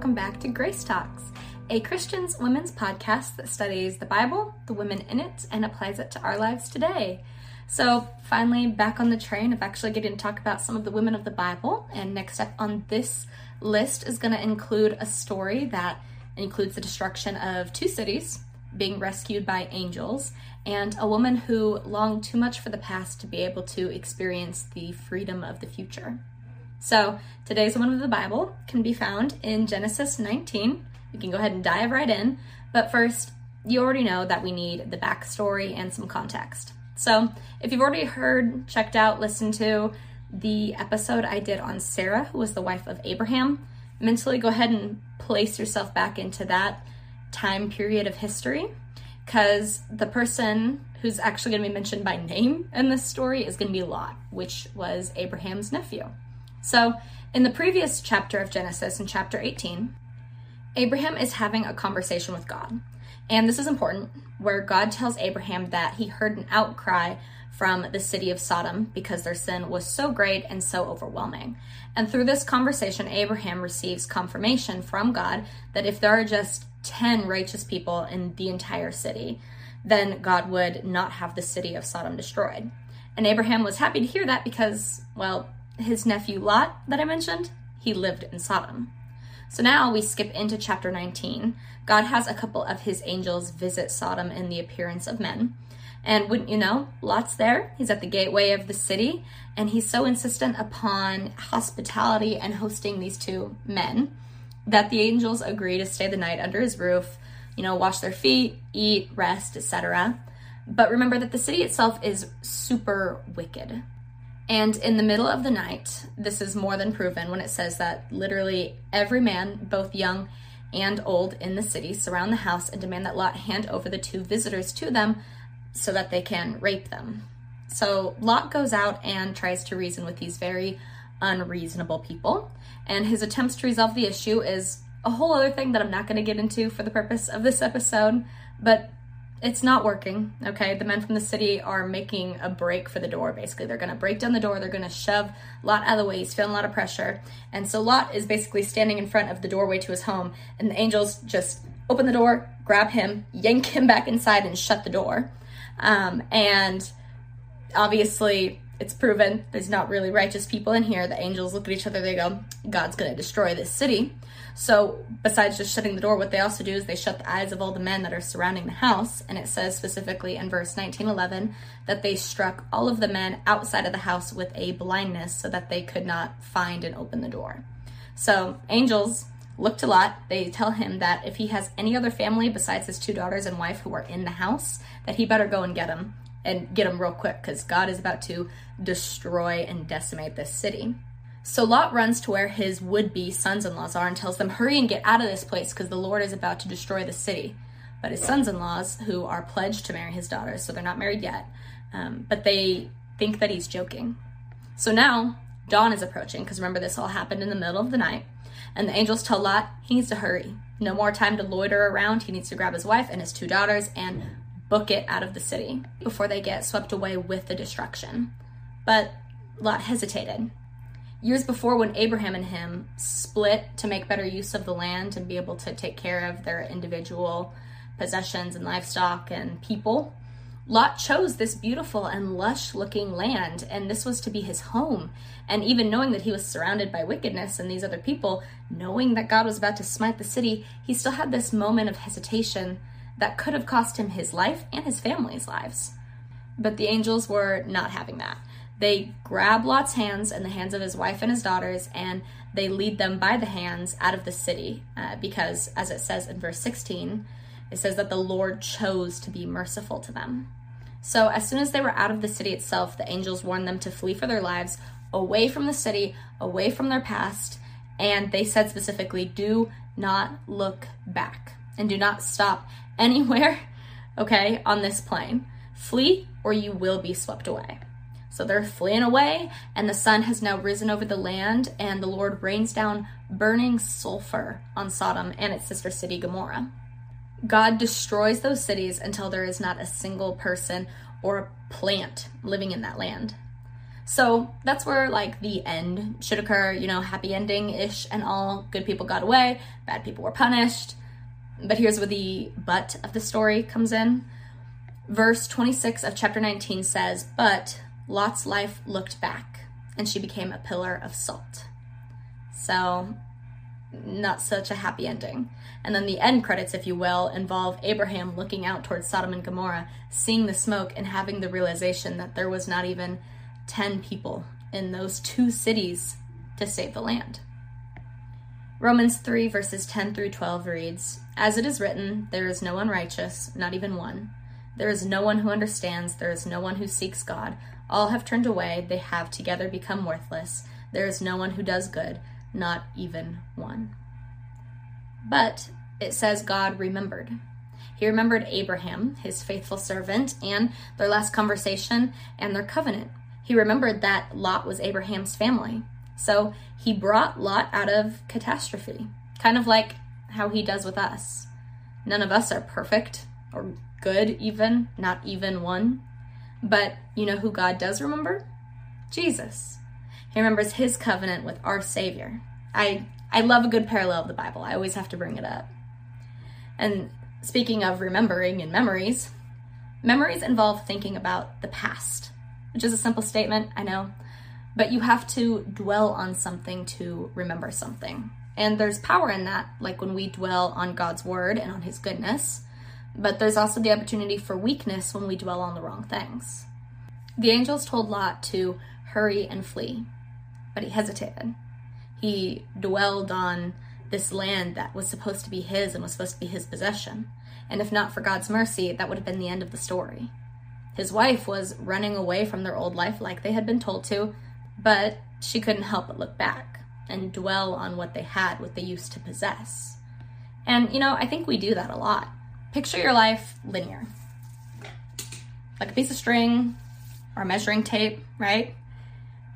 welcome back to Grace Talks, a Christian's women's podcast that studies the Bible, the women in it, and applies it to our lives today. So, finally, back on the train of actually getting to talk about some of the women of the Bible. And next up on this list is going to include a story that includes the destruction of two cities being rescued by angels and a woman who longed too much for the past to be able to experience the freedom of the future. So today's one of the Bible can be found in Genesis 19. We can go ahead and dive right in. But first, you already know that we need the backstory and some context. So if you've already heard, checked out, listened to the episode I did on Sarah, who was the wife of Abraham, mentally go ahead and place yourself back into that time period of history because the person who's actually going to be mentioned by name in this story is going to be Lot, which was Abraham's nephew. So, in the previous chapter of Genesis, in chapter 18, Abraham is having a conversation with God. And this is important, where God tells Abraham that he heard an outcry from the city of Sodom because their sin was so great and so overwhelming. And through this conversation, Abraham receives confirmation from God that if there are just 10 righteous people in the entire city, then God would not have the city of Sodom destroyed. And Abraham was happy to hear that because, well, his nephew Lot that I mentioned, he lived in Sodom. So now we skip into chapter 19. God has a couple of his angels visit Sodom in the appearance of men. And wouldn't you know, Lot's there. He's at the gateway of the city, and he's so insistent upon hospitality and hosting these two men that the angels agree to stay the night under his roof, you know, wash their feet, eat, rest, etc. But remember that the city itself is super wicked. And in the middle of the night, this is more than proven when it says that literally every man, both young and old in the city, surround the house and demand that Lot hand over the two visitors to them so that they can rape them. So Lot goes out and tries to reason with these very unreasonable people, and his attempts to resolve the issue is a whole other thing that I'm not going to get into for the purpose of this episode, but it's not working. Okay, the men from the city are making a break for the door. Basically, they're to break down the door. They're to shove Lot out of the way. He's feeling a lot of pressure, and so Lot is basically standing in front of the doorway to his home, and the angels just open the door, grab him, yank him back inside, and shut the door. Um, and obviously, it's proven there's not really righteous people in here. The angels look at each other. They go, "God's going to destroy this city." So, besides just shutting the door, what they also do is they shut the eyes of all the men that are surrounding the house. And it says specifically in verse 1911 that they struck all of the men outside of the house with a blindness so that they could not find and open the door. So, angels look to Lot. They tell him that if he has any other family besides his two daughters and wife who are in the house, that he better go and get them and get them real quick because God is about to destroy and decimate this city. So Lot runs to where his would be sons in laws are and tells them, Hurry and get out of this place because the Lord is about to destroy the city. But his sons in laws, who are pledged to marry his daughters, so they're not married yet, um, but they think that he's joking. So now dawn is approaching because remember, this all happened in the middle of the night. And the angels tell Lot he needs to hurry. No more time to loiter around. He needs to grab his wife and his two daughters and book it out of the city before they get swept away with the destruction. But Lot hesitated years before when Abraham and him split to make better use of the land and be able to take care of their individual possessions and livestock and people. Lot chose this beautiful and lush looking land, and this was to be his home. And even knowing that he was surrounded by wickedness and these other people, knowing that God was about to smite the city, he still had this moment of hesitation that could have cost him his life and his family's lives. But the angels were not having that. They grab Lot's hands and the hands of his wife and his daughters, and they lead them by the hands out of the city, uh, because, as it says in verse 16, it says that the Lord chose to be merciful to them. So, as soon as they were out of the city itself, the angels warned them to flee for their lives away from the city, away from their past, and they said specifically, do not look back and do not stop anywhere, okay, on this plain. Flee or you will be swept away. So they're fleeing away, and the sun has now risen over the land, and the Lord rains down burning sulfur on Sodom and its sister city Gomorrah. God destroys those cities until there is not a single person or a plant living in that land. So that's where like the end should occur, you know, happy ending ish and all. Good people got away, bad people were punished. But here's where the but of the story comes in. Verse 26 of chapter 19 says, But Lot's life looked back, and she became a pillar of salt. So, not such a happy ending. And then the end credits, if you will, involve Abraham looking out towards Sodom and Gomorrah, seeing the smoke, and having the realization that there was not even 10 people in those two cities to save the land. Romans 3, verses 10 through 12 reads As it is written, there is no one righteous, not even one. There is no one who understands, there is no one who seeks God. All have turned away, they have together become worthless. There is no one who does good, not even one. But it says God remembered. He remembered Abraham, his faithful servant, and their last conversation and their covenant. He remembered that Lot was Abraham's family. So he brought Lot out of catastrophe, kind of like how he does with us. None of us are perfect or good, even, not even one. But you know who God does remember? Jesus. He remembers his covenant with our Savior. I I love a good parallel of the Bible. I always have to bring it up. And speaking of remembering and memories, memories involve thinking about the past, which is a simple statement, I know, but you have to dwell on something to remember something. And there's power in that, like when we dwell on God's word and on his goodness. But there's also the opportunity for weakness when we dwell on the wrong things. The angels told Lot to hurry and flee, but he hesitated. He dwelled on this land that was supposed to be his and was supposed to be his possession. And if not for God's mercy, that would have been the end of the story. His wife was running away from their old life like they had been told to, but she couldn't help but look back and dwell on what they had, what they used to possess. And, you know, I think we do that a lot. Picture your life linear, like a piece of string or measuring tape, right?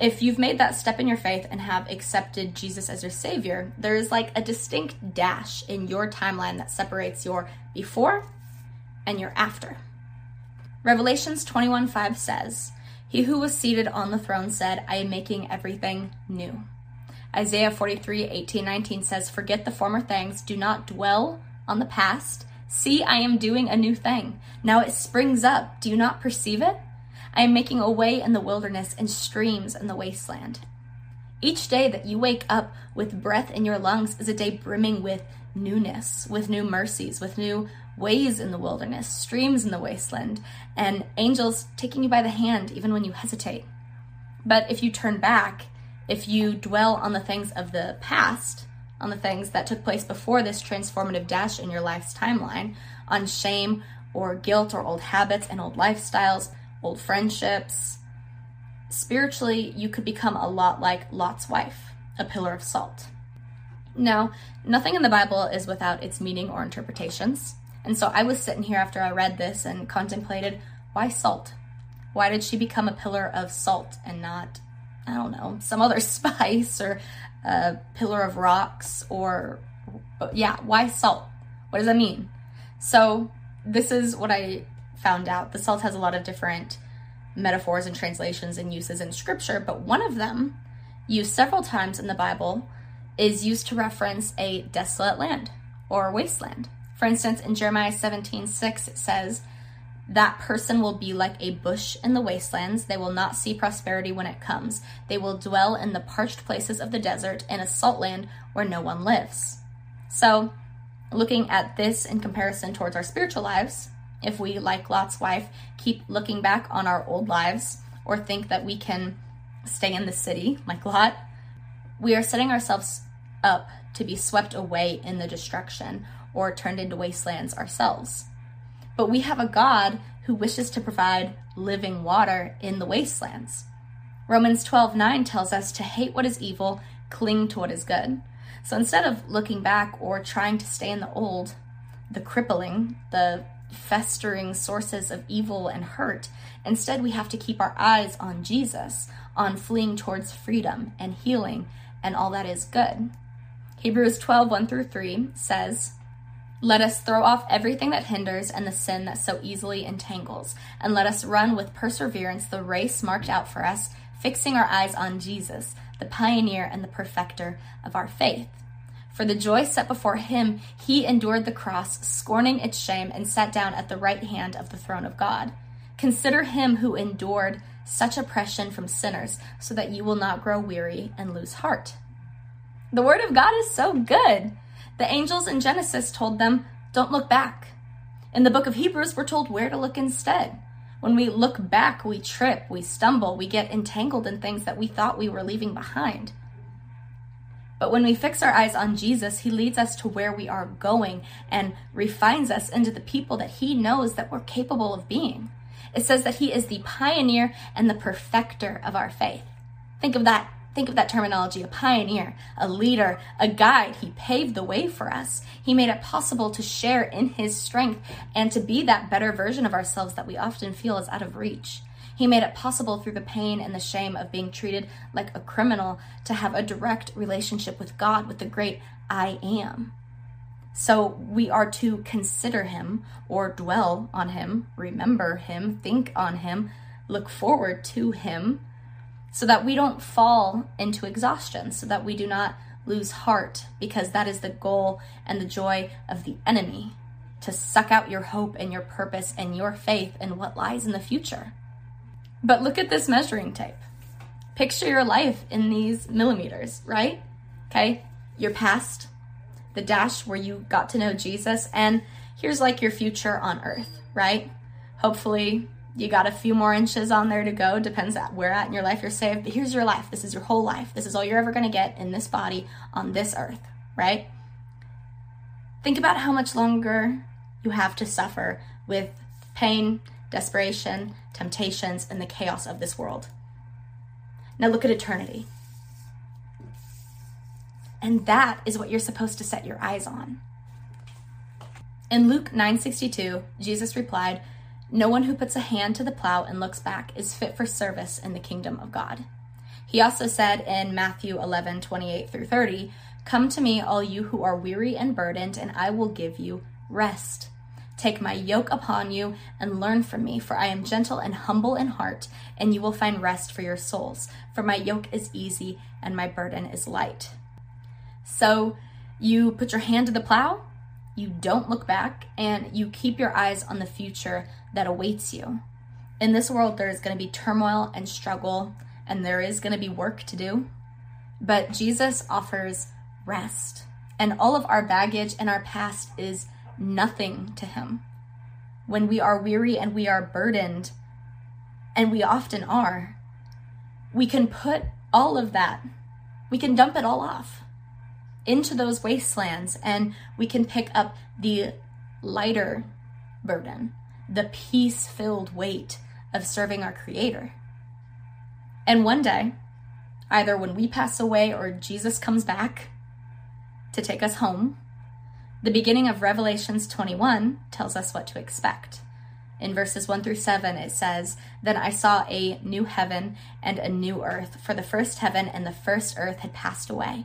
If you've made that step in your faith and have accepted Jesus as your Savior, there is like a distinct dash in your timeline that separates your before and your after. Revelations 21 5 says, He who was seated on the throne said, I am making everything new. Isaiah 43 18 19 says, Forget the former things, do not dwell on the past See, I am doing a new thing. Now it springs up. Do you not perceive it? I am making a way in the wilderness and streams in the wasteland. Each day that you wake up with breath in your lungs is a day brimming with newness, with new mercies, with new ways in the wilderness, streams in the wasteland, and angels taking you by the hand even when you hesitate. But if you turn back, if you dwell on the things of the past, on the things that took place before this transformative dash in your life's timeline, on shame or guilt or old habits and old lifestyles, old friendships. Spiritually, you could become a lot like Lot's wife, a pillar of salt. Now, nothing in the Bible is without its meaning or interpretations. And so I was sitting here after I read this and contemplated why salt? Why did she become a pillar of salt and not, I don't know, some other spice or a pillar of rocks or yeah, why salt? What does that mean? So this is what I found out. The salt has a lot of different metaphors and translations and uses in scripture, but one of them, used several times in the Bible, is used to reference a desolate land or wasteland. For instance, in Jeremiah 17 6, it says, that person will be like a bush in the wastelands. They will not see prosperity when it comes. They will dwell in the parched places of the desert in a salt land where no one lives. So, looking at this in comparison towards our spiritual lives, if we, like Lot's wife, keep looking back on our old lives or think that we can stay in the city like Lot, we are setting ourselves up to be swept away in the destruction or turned into wastelands ourselves. But we have a God who wishes to provide living water in the wastelands. Romans 12:9 tells us to hate what is evil, cling to what is good. So instead of looking back or trying to stay in the old, the crippling, the festering sources of evil and hurt, instead we have to keep our eyes on Jesus, on fleeing towards freedom and healing and all that is good. Hebrews 12, 1 through 3 says, let us throw off everything that hinders and the sin that so easily entangles, and let us run with perseverance the race marked out for us, fixing our eyes on Jesus, the pioneer and the perfecter of our faith. For the joy set before him, he endured the cross, scorning its shame, and sat down at the right hand of the throne of God. Consider him who endured such oppression from sinners, so that you will not grow weary and lose heart. The word of God is so good. The angels in Genesis told them, Don't look back. In the book of Hebrews, we're told where to look instead. When we look back, we trip, we stumble, we get entangled in things that we thought we were leaving behind. But when we fix our eyes on Jesus, he leads us to where we are going and refines us into the people that he knows that we're capable of being. It says that he is the pioneer and the perfecter of our faith. Think of that. Think of that terminology a pioneer, a leader, a guide. He paved the way for us. He made it possible to share in his strength and to be that better version of ourselves that we often feel is out of reach. He made it possible through the pain and the shame of being treated like a criminal to have a direct relationship with God, with the great I am. So we are to consider him or dwell on him, remember him, think on him, look forward to him, so that we don't fall into exhaustion, so that we do not lose heart, because that is the goal and the joy of the enemy to suck out your hope and your purpose and your faith in what lies in the future. But look at this measuring tape. Picture your life in these millimeters, right? Okay, your past, the dash where you got to know Jesus, and here's like your future on earth, right? Hopefully, you got a few more inches on there to go, depends at where at in your life you're saved. But here's your life. This is your whole life. This is all you're ever going to get in this body on this earth, right? Think about how much longer you have to suffer with pain, desperation, temptations, and the chaos of this world. Now look at eternity. And that is what you're supposed to set your eyes on. In Luke 9:62, Jesus replied, "No one who puts a hand to the plow and looks back is fit for service in the kingdom of God." He also said in Matthew 11:28 through 30, "Come to me all you who are weary and burdened, and I will give you rest." Take my yoke upon you and learn from me, for I am gentle and humble in heart, and you will find rest for your souls. For my yoke is easy and my burden is light. So you put your hand to the plow, you don't look back, and you keep your eyes on the future that awaits you. In this world, there is going to be turmoil and struggle, and there is going to be work to do. But Jesus offers rest, and all of our baggage and our past is nothing to Him. When we are weary and we are burdened, and we often are, we can put all of that, we can dump it all off into those wastelands and we can pick up the lighter burden, the peace filled weight of serving our Creator. And one day, either when we pass away or Jesus comes back to take us home, the beginning of Revelations 21 tells us what to expect. In verses 1 through 7, it says, Then I saw a new heaven and a new earth, for the first heaven and the first earth had passed away,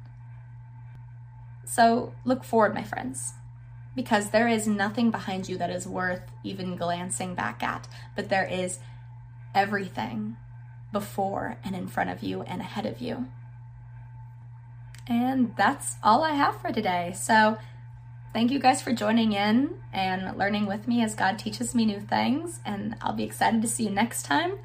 So look forward, my friends, because there is nothing behind you that is worth even glancing back at, but there is everything before and in front of you and ahead of you. And that's all I have for today. So, thank you guys for joining in and learning with me as God teaches me new things. And I'll be excited to see you next time.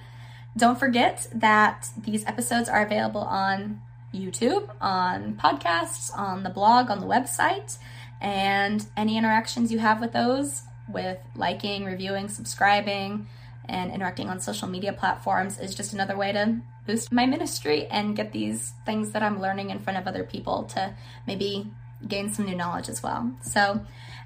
Don't forget that these episodes are available on YouTube, on podcasts, on the blog, on the website, and any interactions you have with those, with liking, reviewing, subscribing, and interacting on social media platforms is just another way to boost my ministry and get these things that I'm learning in front of other people to maybe gain some new knowledge as well. So,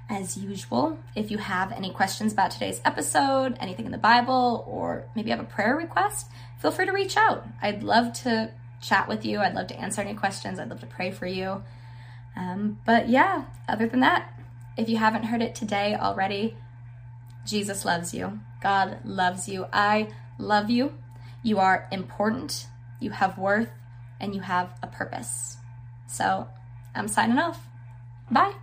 as usual, if you have any questions about today's episode, anything in the Bible, or maybe have a prayer request, feel free to reach out. I'd love to chat with you. I'd love to answer any questions. I'd love to pray for you. Um, but yeah, other than that, if you haven't heard it today already, Jesus loves you. God loves you. I love you. You are important, you have worth, and you have a purpose. So I'm signing off. Bye.